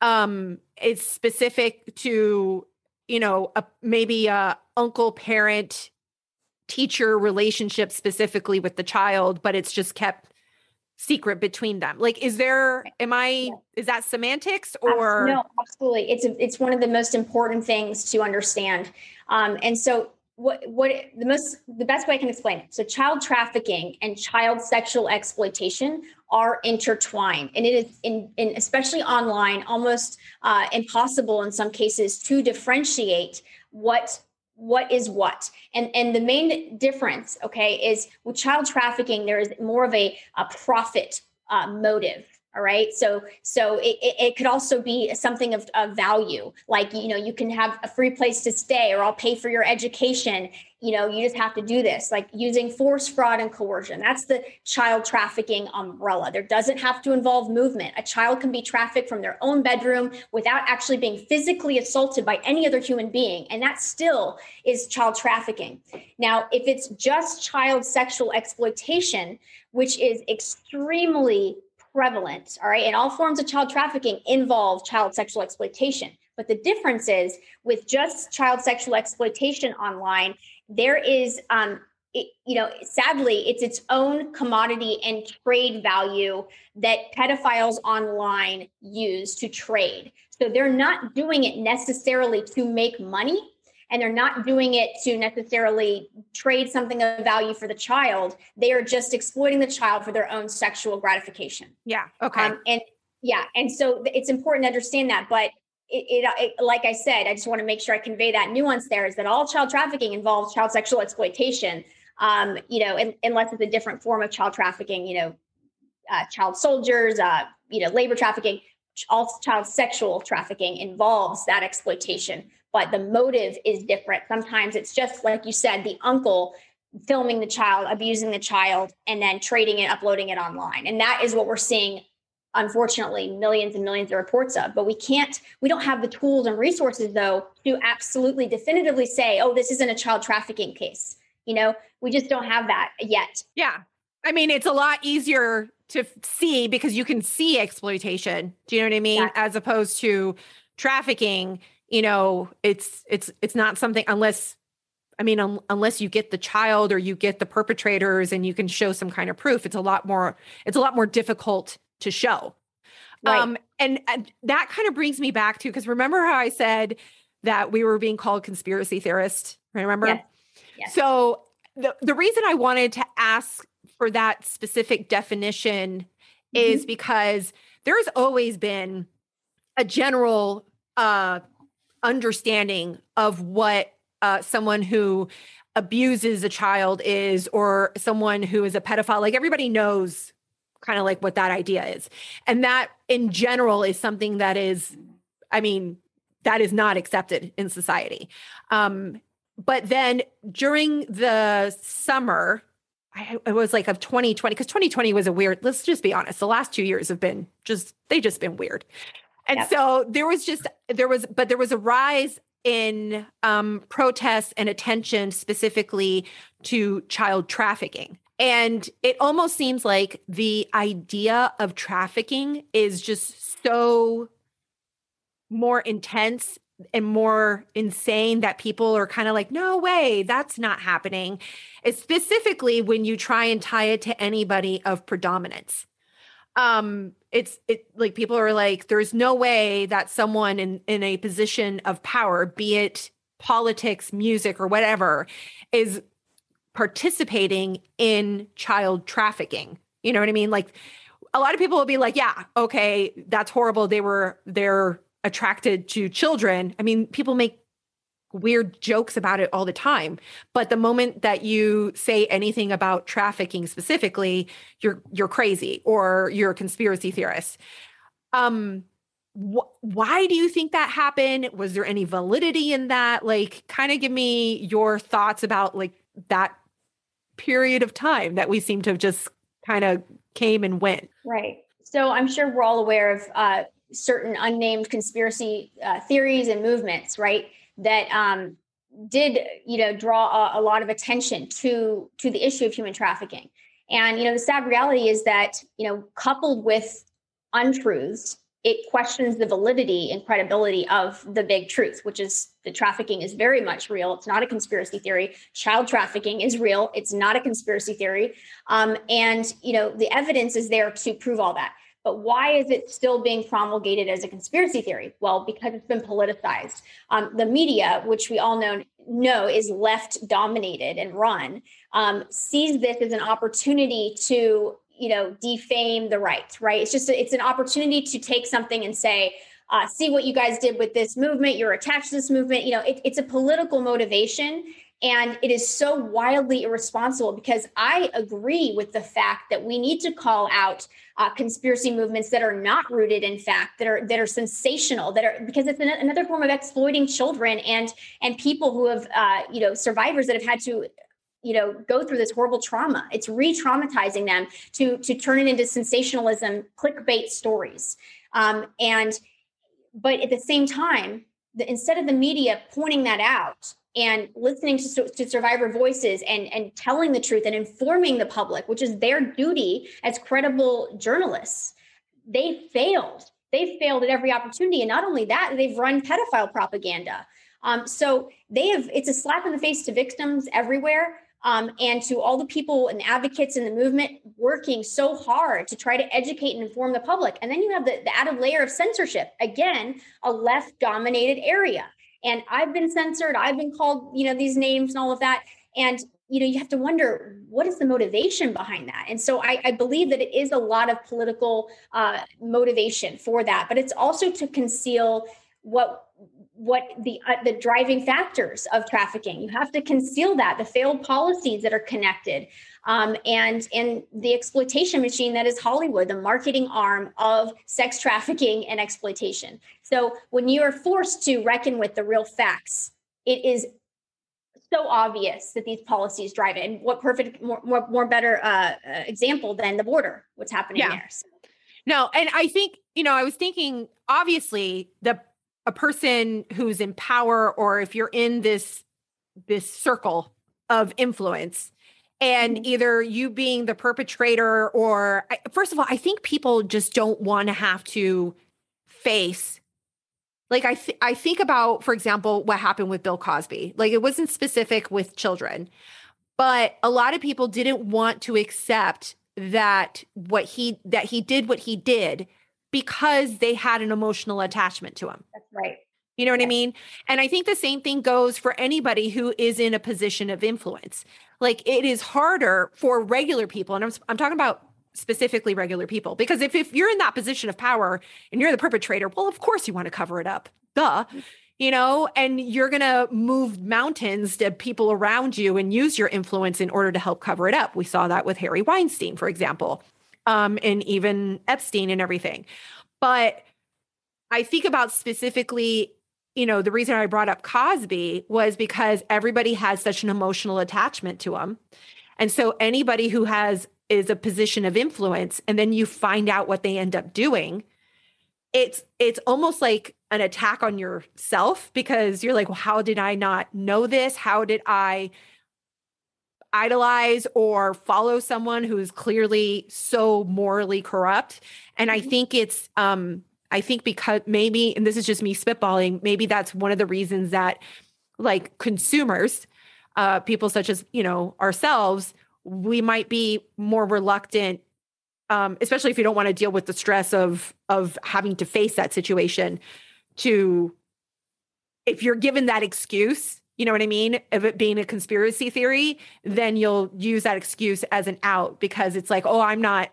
um, it's specific to you know a, maybe a uncle parent teacher relationship specifically with the child, but it's just kept secret between them. Like, is there, am I, is that semantics or? No, absolutely. It's, a, it's one of the most important things to understand. Um, and so what, what the most, the best way I can explain it. So child trafficking and child sexual exploitation are intertwined and it is in, in especially online almost uh, impossible in some cases to differentiate what what is what. And and the main difference okay is with child trafficking there is more of a, a profit uh, motive all right? So so it, it could also be something of, of value. Like you know you can have a free place to stay or i'll pay for your education. You know you just have to do this. Like using force fraud and coercion that's the child trafficking umbrella. There doesn't have to involve movement. A child can be trafficked from their own bedroom without actually being physically assaulted by any other human being and that still is child trafficking. Now if it's just child sexual exploitation which is extremely prevalent, all right, and all forms of child trafficking involve child sexual exploitation. But the difference is with just child sexual exploitation online, there is, um, it, you know, sadly, it's its own commodity and trade value that pedophiles online use to trade. So they're not doing it necessarily to make money and they're not doing it to necessarily trade something of value for the child. They are just exploiting the child for their own sexual gratification. Yeah. Okay. Um, and yeah, and so it's important to understand that. But it, it, it, like I said, I just want to make sure I convey that nuance. There is that all child trafficking involves child sexual exploitation. Um, you know, in, unless it's a different form of child trafficking. You know, uh, child soldiers. Uh, you know, labor trafficking. All child sexual trafficking involves that exploitation but the motive is different. Sometimes it's just like you said, the uncle filming the child, abusing the child, and then trading it, uploading it online. And that is what we're seeing, unfortunately, millions and millions of reports of. But we can't, we don't have the tools and resources, though, to absolutely definitively say, oh, this isn't a child trafficking case. You know, we just don't have that yet. Yeah. I mean, it's a lot easier to see because you can see exploitation. Do you know what I mean? As opposed to trafficking, you know, it's it's it's not something unless I mean, um, unless you get the child or you get the perpetrators and you can show some kind of proof, it's a lot more it's a lot more difficult to show. Right. Um, and, and that kind of brings me back to because remember how I said that we were being called conspiracy theorists. Remember? Yes. Yes. So the the reason I wanted to ask for that specific definition mm-hmm. is because there's always been a general uh, understanding of what uh, someone who abuses a child is or someone who is a pedophile like everybody knows kind of like what that idea is. And that in general is something that is i mean that is not accepted in society. Um but then during the summer I, it was like of 2020 because 2020 was a weird let's just be honest the last two years have been just they just been weird and yep. so there was just there was but there was a rise in um, protests and attention specifically to child trafficking. And it almost seems like the idea of trafficking is just so more intense and more insane that people are kind of like, no way, that's not happening. It's specifically when you try and tie it to anybody of predominance um it's it like people are like there's no way that someone in in a position of power be it politics music or whatever is participating in child trafficking. You know what i mean? Like a lot of people will be like yeah okay that's horrible. They were they're attracted to children. I mean people make weird jokes about it all the time. But the moment that you say anything about trafficking specifically you're you're crazy or you're a conspiracy theorist. Um wh- why do you think that happened? Was there any validity in that? Like kind of give me your thoughts about like that period of time that we seem to have just kind of came and went. Right. So i'm sure we're all aware of uh certain unnamed conspiracy uh, theories and movements right that um, did you know draw a, a, lot of attention to to the issue of human trafficking. And you know the sad reality is that you know coupled with untruths it questions the validity and credibility of the big truth which is the trafficking is very much real. It's not a conspiracy theory. Child trafficking is real. It's not a conspiracy theory. Um, and you know the evidence is there to prove all that but why is it still being promulgated as a conspiracy theory? Well, because it's been politicized. Um, the media, which we all know know is left dominated and run, um, sees this as an opportunity to you know defame the right. Right? It's just it's an opportunity to take something and say. Uh, see what you guys did with this movement. You're attached to this movement. You know, it, it's a political motivation, and it is so wildly irresponsible because I agree with the fact that we need to call out uh, conspiracy movements that are not rooted in fact, that are that are sensational, that are because it's an, another form of exploiting children and and people who have uh, you know survivors that have had to you know go through this horrible trauma. It's re-traumatizing them to to turn it into sensationalism, clickbait stories, um, and but at the same time, the, instead of the media pointing that out and listening to, to survivor voices and, and telling the truth and informing the public, which is their duty as credible journalists, they failed. They failed at every opportunity. And not only that, they've run pedophile propaganda. Um, so they have, it's a slap in the face to victims everywhere. Um, and to all the people and advocates in the movement working so hard to try to educate and inform the public. And then you have the, the added layer of censorship. Again, a left dominated area. And I've been censored, I've been called, you know, these names and all of that. And you know, you have to wonder what is the motivation behind that. And so I, I believe that it is a lot of political uh, motivation for that, but it's also to conceal what what the uh, the driving factors of trafficking. You have to conceal that the failed policies that are connected, um, and and the exploitation machine that is Hollywood, the marketing arm of sex trafficking and exploitation. So when you are forced to reckon with the real facts, it is so obvious that these policies drive it. And what perfect, more, more, more better uh, uh, example than the border, what's happening yeah. there. So. No, and I think, you know, I was thinking obviously the a person who's in power or if you're in this this circle of influence and either you being the perpetrator or first of all, I think people just don't want to have to face like I th- I think about for example what happened with Bill Cosby. Like it wasn't specific with children, but a lot of people didn't want to accept that what he that he did what he did because they had an emotional attachment to him. That's right. You know what I mean? And I think the same thing goes for anybody who is in a position of influence. Like it is harder for regular people and I'm I'm talking about specifically regular people because if if you're in that position of power and you're the perpetrator, well of course you want to cover it up. Duh. You know, and you're going to move mountains to people around you and use your influence in order to help cover it up. We saw that with Harvey Weinstein, for example um, and even Epstein and everything. But I think about specifically, you know, the reason I brought up Cosby was because everybody has such an emotional attachment to him. And so anybody who has is a position of influence and then you find out what they end up doing, it's it's almost like an attack on yourself because you're like, well, how did I not know this? How did I idolize or follow someone who's clearly so morally corrupt. And I mm-hmm. think it's um I think because maybe and this is just me spitballing, maybe that's one of the reasons that like consumers uh people such as, you know, ourselves, we might be more reluctant um especially if you don't want to deal with the stress of of having to face that situation to if you're given that excuse you know what I mean, of it being a conspiracy theory, then you'll use that excuse as an out because it's like, oh, I'm not,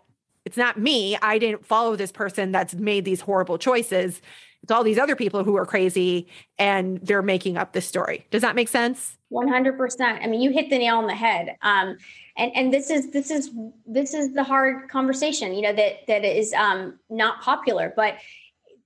it's not me. I didn't follow this person that's made these horrible choices. It's all these other people who are crazy and they're making up this story. Does that make sense? 100%. I mean, you hit the nail on the head. Um, and, and this is, this is, this is the hard conversation, you know, that, that is um, not popular, but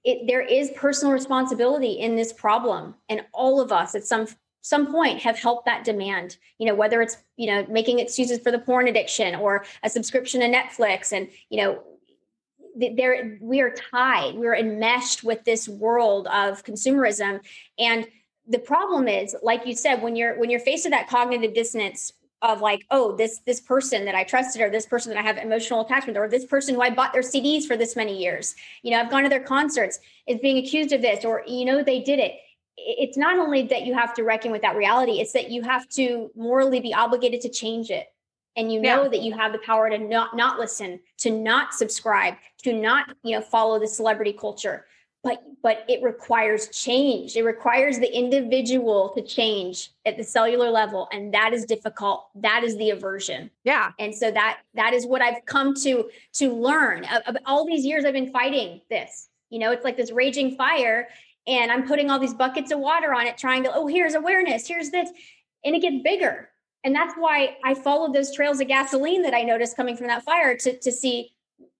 it, there is personal responsibility in this problem and all of us at some some point have helped that demand you know whether it's you know making excuses for the porn addiction or a subscription to netflix and you know there we are tied we're enmeshed with this world of consumerism. And the problem is like you said when you're when you're faced with that cognitive dissonance of like oh this this person that i trusted or this person that i have emotional attachment or this person who i bought their cds for this many years you know i've gone to their concerts is being accused of this or you know they did it it's not only that you have to reckon with that reality, it's that you have to morally be obligated to change it. And you know yeah. that you have the power to not not listen, to not subscribe, to not, you know, follow the celebrity culture. But but it requires change. It requires the individual to change at the cellular level. And that is difficult. That is the aversion. Yeah. And so that that is what I've come to to learn. all these years I've been fighting this. You know, it's like this raging fire and I'm putting all these buckets of water on it, trying to, oh, here's awareness, here's this. And it gets bigger. And that's why I followed those trails of gasoline that I noticed coming from that fire to, to see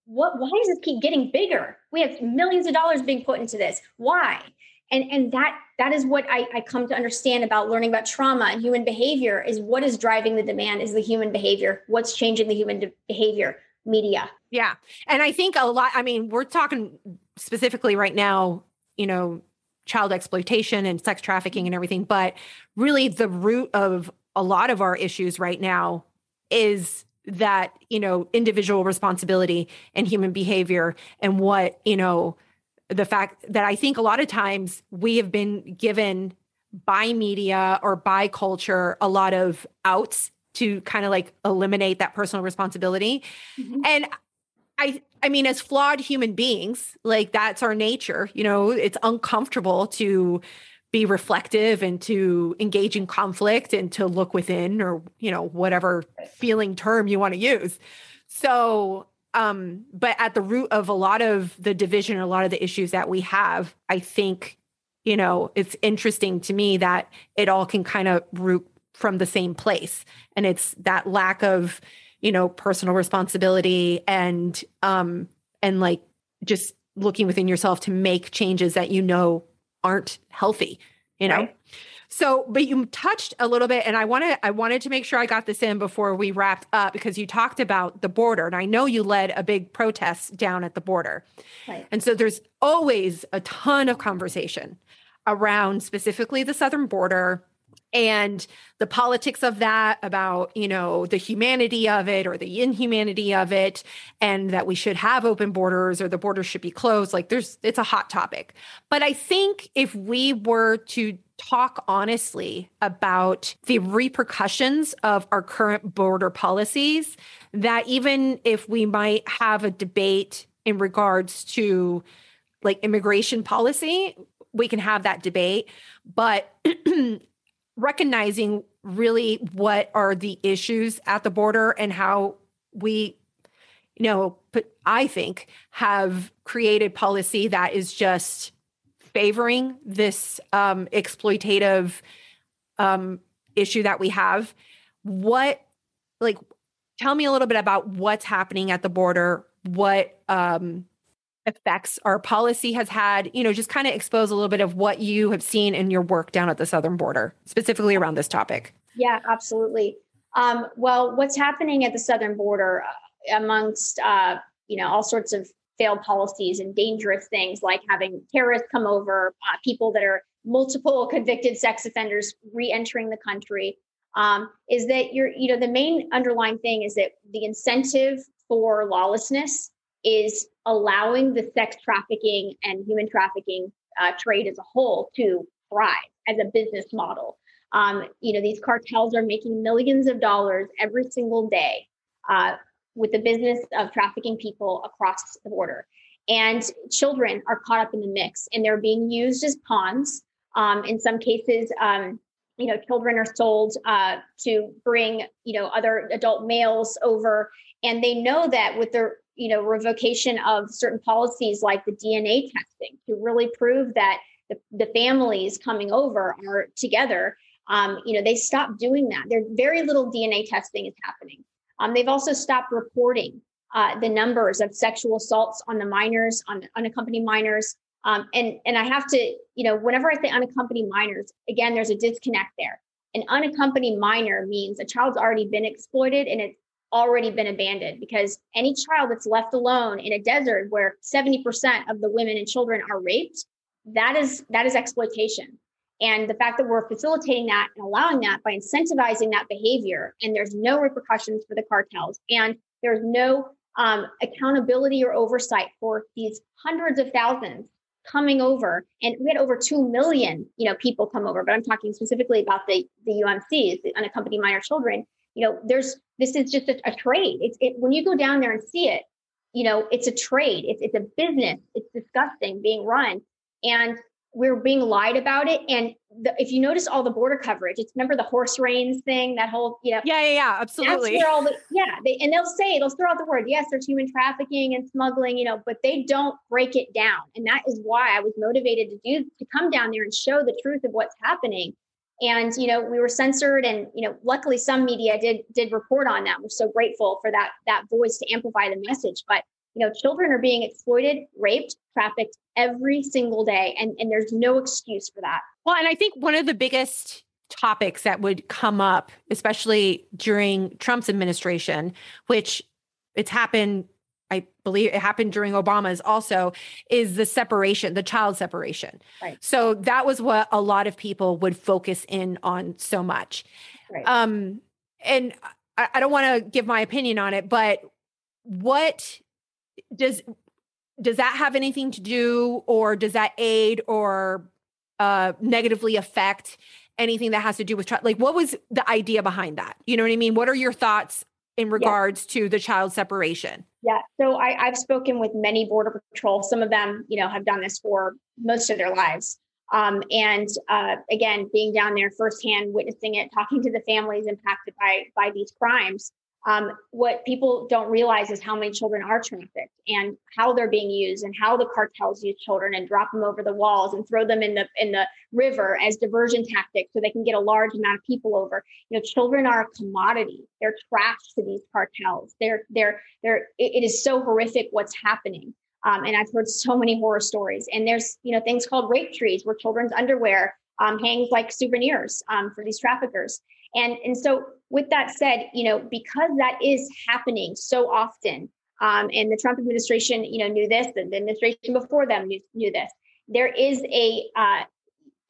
what why does this keep getting bigger? We have millions of dollars being put into this. Why? And and that that is what I, I come to understand about learning about trauma and human behavior is what is driving the demand is the human behavior. What's changing the human de- behavior? Media. Yeah. And I think a lot, I mean, we're talking specifically right now, you know, child exploitation and sex trafficking and everything. But really, the root of a lot of our issues right now is that, you know, individual responsibility and human behavior and what, you know, the fact that I think a lot of times we have been given by media or by culture a lot of outs to kind of like eliminate that personal responsibility. Mm-hmm. And I I mean, as flawed human beings, like that's our nature. You know, it's uncomfortable to be reflective and to engage in conflict and to look within or, you know, whatever feeling term you want to use. So, um, but at the root of a lot of the division, a lot of the issues that we have, I think, you know, it's interesting to me that it all can kind of root from the same place. And it's that lack of, you know personal responsibility and um and like just looking within yourself to make changes that you know aren't healthy you know right. So, but you touched a little bit, and I wanted I wanted to make sure I got this in before we wrapped up because you talked about the border, and I know you led a big protest down at the border, right. and so there's always a ton of conversation around specifically the southern border and the politics of that about you know the humanity of it or the inhumanity of it and that we should have open borders or the borders should be closed. Like there's it's a hot topic. But i think if we were to talk honestly about the repercussions of our current border policies that even if we might have a debate in regards to like immigration policy we can have that debate. But *clears throat* recognizing really what are the issues at the border and how we you know i think have created policy that is just favoring this um, exploitative um, issue that we have. What like tell me a little bit about what's happening at the border what um, effects our policy has had, you know, just kind of expose a little bit of what you have seen in your work down at the southern border, specifically around this topic. Yeah, absolutely. Um, well, what's happening at the southern border uh, amongst, uh, you know, all sorts of failed policies and dangerous things like having terrorists come over, uh, people that are multiple convicted sex offenders re-entering the country, um, is that you're, you know, the main underlying thing is that the incentive for lawlessness is allowing the sex trafficking and human trafficking uh, trade as a whole to thrive as a business model. Um, you know, these cartels are making millions of dollars every single day uh, with the business of trafficking people across the border. And children are caught up in the mix and they're being used as pawns. Um, in some cases, um, you know, children are sold uh, to bring, you know, other adult males over. And they know that with their you know revocation of certain policies like the dna testing to really prove that the, the families coming over are together um, you know they stopped doing that. There's very little dna testing is happening. Um, they've also stopped reporting uh, the numbers of sexual assaults on the minors on unaccompanied minors. Um, and and i have to you know whenever i say unaccompanied minors again there's a disconnect there. An unaccompanied minor means a child's already been exploited and it's already been abandoned because any child that's left alone in a desert where 70% of the women and children are raped that is that is exploitation. And the fact that we're facilitating that and allowing that by incentivizing that behavior and there's no repercussions for the cartels and there's no um, accountability or oversight for these hundreds of thousands coming over and we had over 2 million you know people come over but i'm talking specifically about the the umcs the unaccompanied minor children you know there's this is just a, a trade. It's it, when you go down there and see it you know it's a trade. It's, it's a business. It's disgusting being run. And we're being lied about it. And the, if you notice all the border coverage it's remember the horse reins thing that whole you know yeah yeah yeah absolutely. that's where all the yeah they, and they'll say they'll throw out the word yes there's human trafficking and smuggling you know but they don't break it down. And that is why i was motivated to do to come down there and show the truth of what's happening and you know we were censored and you know luckily some media did did report on that. We're so grateful for that that voice to amplify the message. But you know children are being exploited raped trafficked every single day and and there's no excuse for that. Well and i think one of the biggest topics that would come up especially during trump's administration which it's happened I believe it happened during Obama's also is the separation, the child separation. Right. So that was what a lot of people would focus in on so much. Right. Um, and I, I don't want to give my opinion on it, but what does does that have anything to do, or does that aid or uh, negatively affect anything that has to do with like what was the idea behind that? You know what I mean? What are your thoughts in regards yeah. to the child separation? Yeah. So I, I've spoken with many border patrol. Some of them, you know, have done this for most of their lives. Um, and uh, again, being down there firsthand, witnessing it, talking to the families impacted by by these crimes, um, what people don't realize is how many children are trafficked and how they're being used and how the cartels use children and drop them over the walls and throw them in the in the river as diversion tactics so they can get a large amount of people over. You know children are a commodity. They're trash to these cartels. They're they're they're it, it is so horrific what's happening. Um, and i've heard so many horror stories. And there's you know things called rape trees where children's underwear um, hangs like souvenirs um, for these traffickers. And, and so, with that said, you know, because that is happening so often, um, and the Trump administration, you know, knew this, the, administration before them knew, knew this. There is a uh,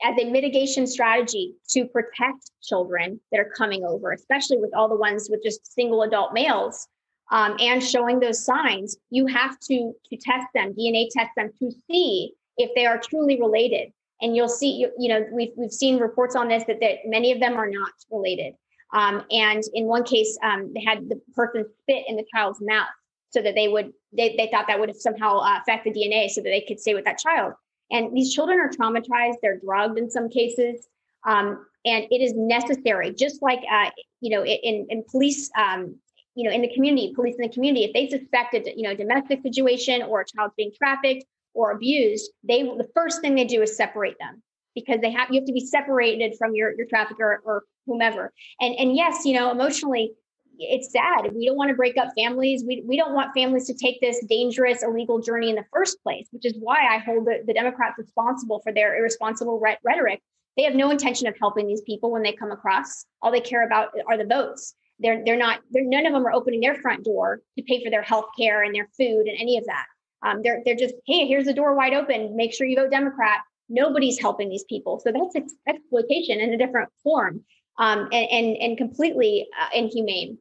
as a mitigation strategy to protect children that are coming over, especially with all the ones with just single adult males, um, and showing those signs, you have to to test them, DNA test them to see if they are truly related. And you'll see, you, you know, we've we've seen reports on this that, that many of them are not related. Um, and in one case, um, they had the person spit in the child's mouth so that they would they, they thought that would have somehow uh, affect the DNA so that they could stay with that child. And these children are traumatized, they're drugged in some cases. Um, and it is necessary, just like, uh, you know, in, in police, um, you know, in the community, police in the community, if they suspected, you know, domestic situation or a child's being trafficked or abused, they the first thing they do is separate them because they have you have to be separated from your your trafficker or whomever. And and yes, you know, emotionally, it's sad. We don't want to break up families. We, we don't want families to take this dangerous, illegal journey in the first place, which is why I hold the, the Democrats responsible for their irresponsible re- rhetoric. They have no intention of helping these people when they come across. All they care about are the votes. They're, they're not, they're, none of them are opening their front door to pay for their health care and their food and any of that. Um, they're, they're just, hey, here's the door wide open. Make sure you vote Democrat. Nobody's helping these people. So that's ex- exploitation in a different form um, and, and, and completely uh, inhumane.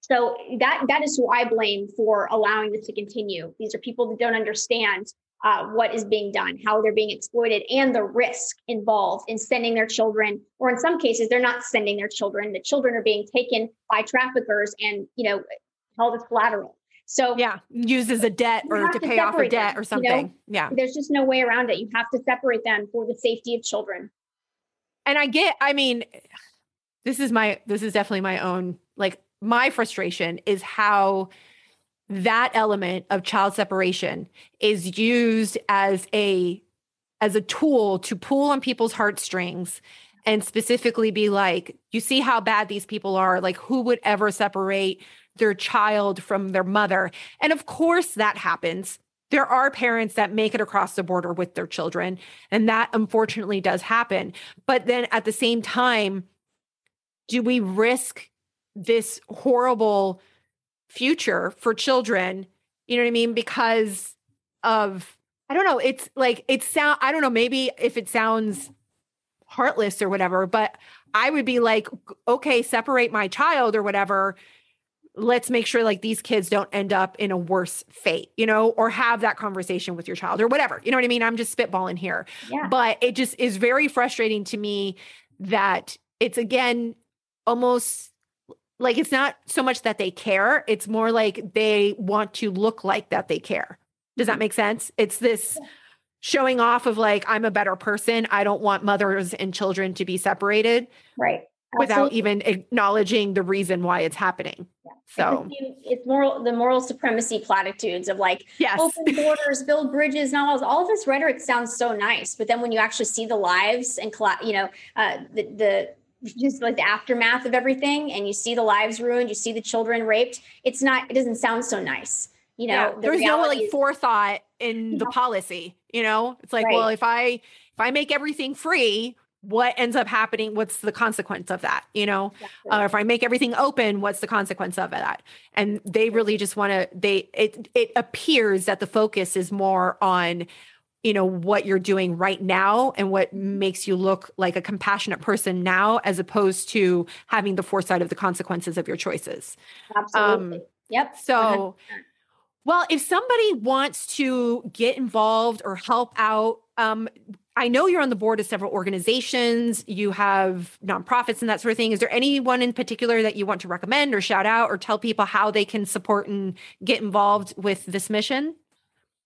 So that that is who I blame for allowing this to continue. These are people that don't understand uh, what is being done, how they're being exploited, and the risk involved in sending their children, or in some cases, they're not sending their children. The children are being taken by traffickers and you know held as collateral. So yeah, used as a debt or to, to pay off a debt them, or something. You know? Yeah, there's just no way around it. You have to separate them for the safety of children. And I get, I mean, this is my this is definitely my own like my frustration is how that element of child separation is used as a as a tool to pull on people's heartstrings and specifically be like you see how bad these people are like who would ever separate their child from their mother. And of course that happens. There are parents that make it across the border with their children and that unfortunately does happen. But then at the same time do we risk this horrible future for children? You know what i mean? Because of i don't know it's like it sound i don't know maybe if it sounds heartless or whatever but i would be like okay separate my child or whatever let's make sure like these kids don't end up in a worse fate you know or have that conversation with your child or whatever. You know what i mean? I'm just spitballing here. Yeah. but it just is very frustrating to me that it's again almost like it's not so much that they care it's more like they want to look like that they care. Does that mm-hmm. make sense? It's this showing off of like i'm a better person. I don't want mothers and children to be separated. Right without even acknowledging the reason why it's happening yeah. so it's moral the moral supremacy platitudes of like yes. open borders build bridges and all, all of this rhetoric sounds so nice but then when you actually see the lives and you know uh, the, the just like the aftermath of everything and you see the lives ruined you see the children raped it's not it doesn't sound so nice you know yeah, the there's no like forethought in the policy you know it's like right. well if i if i make everything free what ends up happening what's the consequence of that you know? Uh, if i make everything open what's the consequence of that? And they really just want to they it it appears that the focus is more on you know what you're doing right now and what makes you look like a compassionate person now as opposed to having the foresight of the consequences of your choices. Absolutely. Um, yep so 100%. well if somebody wants to get involved or help out um, I know you're on the board of several organizations, you have nonprofits and that sort of thing. Is there anyone in particular that you want to recommend or shout out or tell people how they can support and get involved with this mission?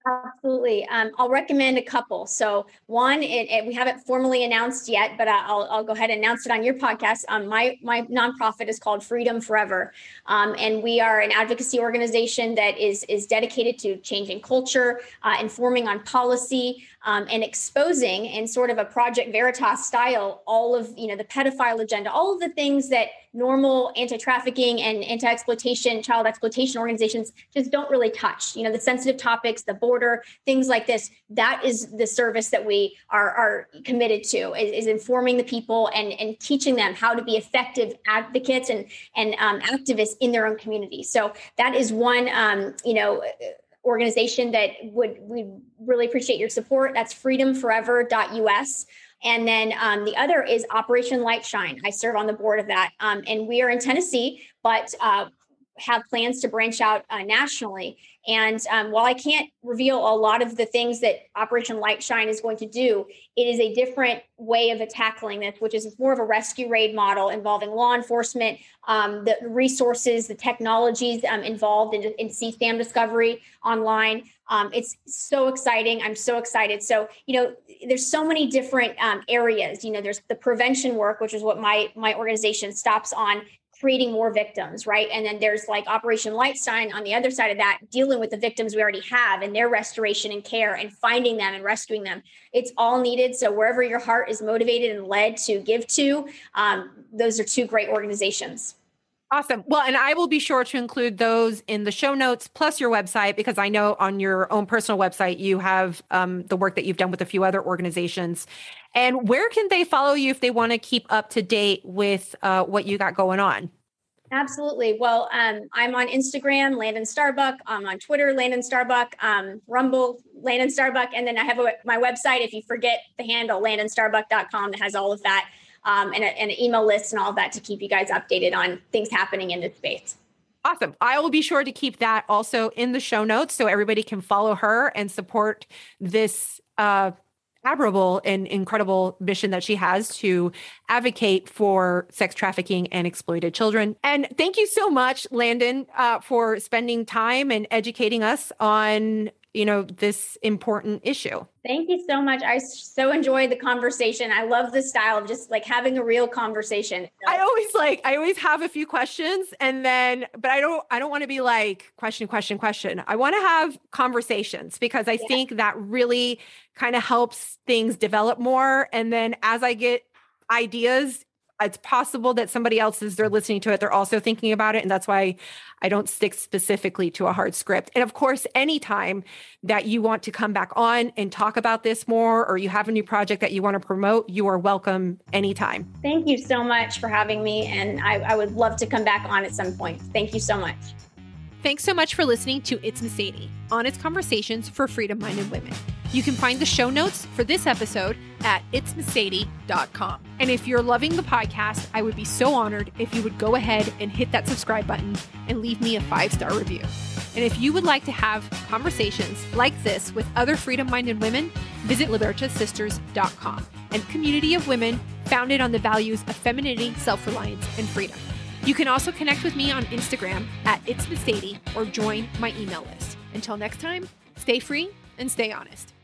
Absolutely. Um, I'll recommend a couple. So one, it, it, we haven't formally announced yet, but I'll, I'll go ahead and announce it on your podcast. Um, my, my nonprofit is called Freedom Forever. Um, and we are an advocacy organization that is, is dedicated to changing culture, uh, informing on policy, um, and exposing in sort of a Project Veritas style, all of, you know, the pedophile agenda, all of the things that normal anti-trafficking and anti-exploitation, child exploitation organizations just don't really touch. You know, the sensitive topics, the border, things like this. That is the service that we are, are committed to is, is informing the people and, and teaching them how to be effective advocates and and um, activists in their own community. So that is one, um, you know organization that would we really appreciate your support. That's freedomforever.us. And then um, the other is Operation Light Shine. I serve on the board of that. Um, and we are in Tennessee, but uh, have plans to branch out uh, nationally. And um, while I can't reveal a lot of the things that Operation Lightshine is going to do, it is a different way of tackling this, which is more of a rescue raid model involving law enforcement, um, the resources, the technologies um, involved in, in CSAM discovery online. Um, it's so exciting. I'm so excited. So, you know, there's so many different um, areas. You know, there's the prevention work, which is what my my organization stops on creating more victims, right? And then there's like Operation Lightshine on the other side of that, dealing with the victims we already have and their restoration and care and finding them and rescuing them. It's all needed. So wherever your heart is motivated and led to give to, um, those are two great organizations. Awesome. Well, and I will be sure to include those in the show notes plus your website because I know on your own personal website you have um, the work that you've done with a few other organizations. And where can they follow you if they want to keep up to date with uh, what you got going on? Absolutely. Well, um, I'm on Instagram, Landon Starbuck. I'm on Twitter, Landon Starbuck. Um, Rumble, Landon Starbuck. And then I have a, my website. If you forget the handle, landonstarbuck.com, that has all of that um, and, a, and an email list and all of that to keep you guys updated on things happening in the space. Awesome. I will be sure to keep that also in the show notes so everybody can follow her and support this uh, admirable and incredible mission that she has to advocate for sex trafficking and exploited children. And thank you so much, Landon, uh, for spending time and educating us on you know this important issue. Thank you so much. I so enjoyed the conversation. I love the style of just like having a real conversation. I always like i always have a few questions and then but i don't i don't want to be like question question question. I want to have conversations because i yeah. think that really kind of helps things develop more. And then as i get ideas it's possible that somebody else is they're listening to it they're also thinking about it and that's why i don't stick specifically to a hard script. And of course anytime that you want to come back on and talk about this more or you have a new project that you want to promote you are welcome anytime. Thank you so much for having me and I, I would love to come back on at some point. Thank you so much Thanks so much for listening to It's Mercedes, honest conversations for freedom minded women. You can find the show notes for this episode at itsmercedes.com. And if you're loving the podcast, I would be so honored if you would go ahead and hit that subscribe button and leave me a five star review. And if you would like to have conversations like this with other freedom minded women, visit libertasisters.com, and community of women founded on the values of femininity, self reliance, and freedom. You can also connect with me on Instagram at It's Mercedes or join my email list. Until next time, stay free and stay honest.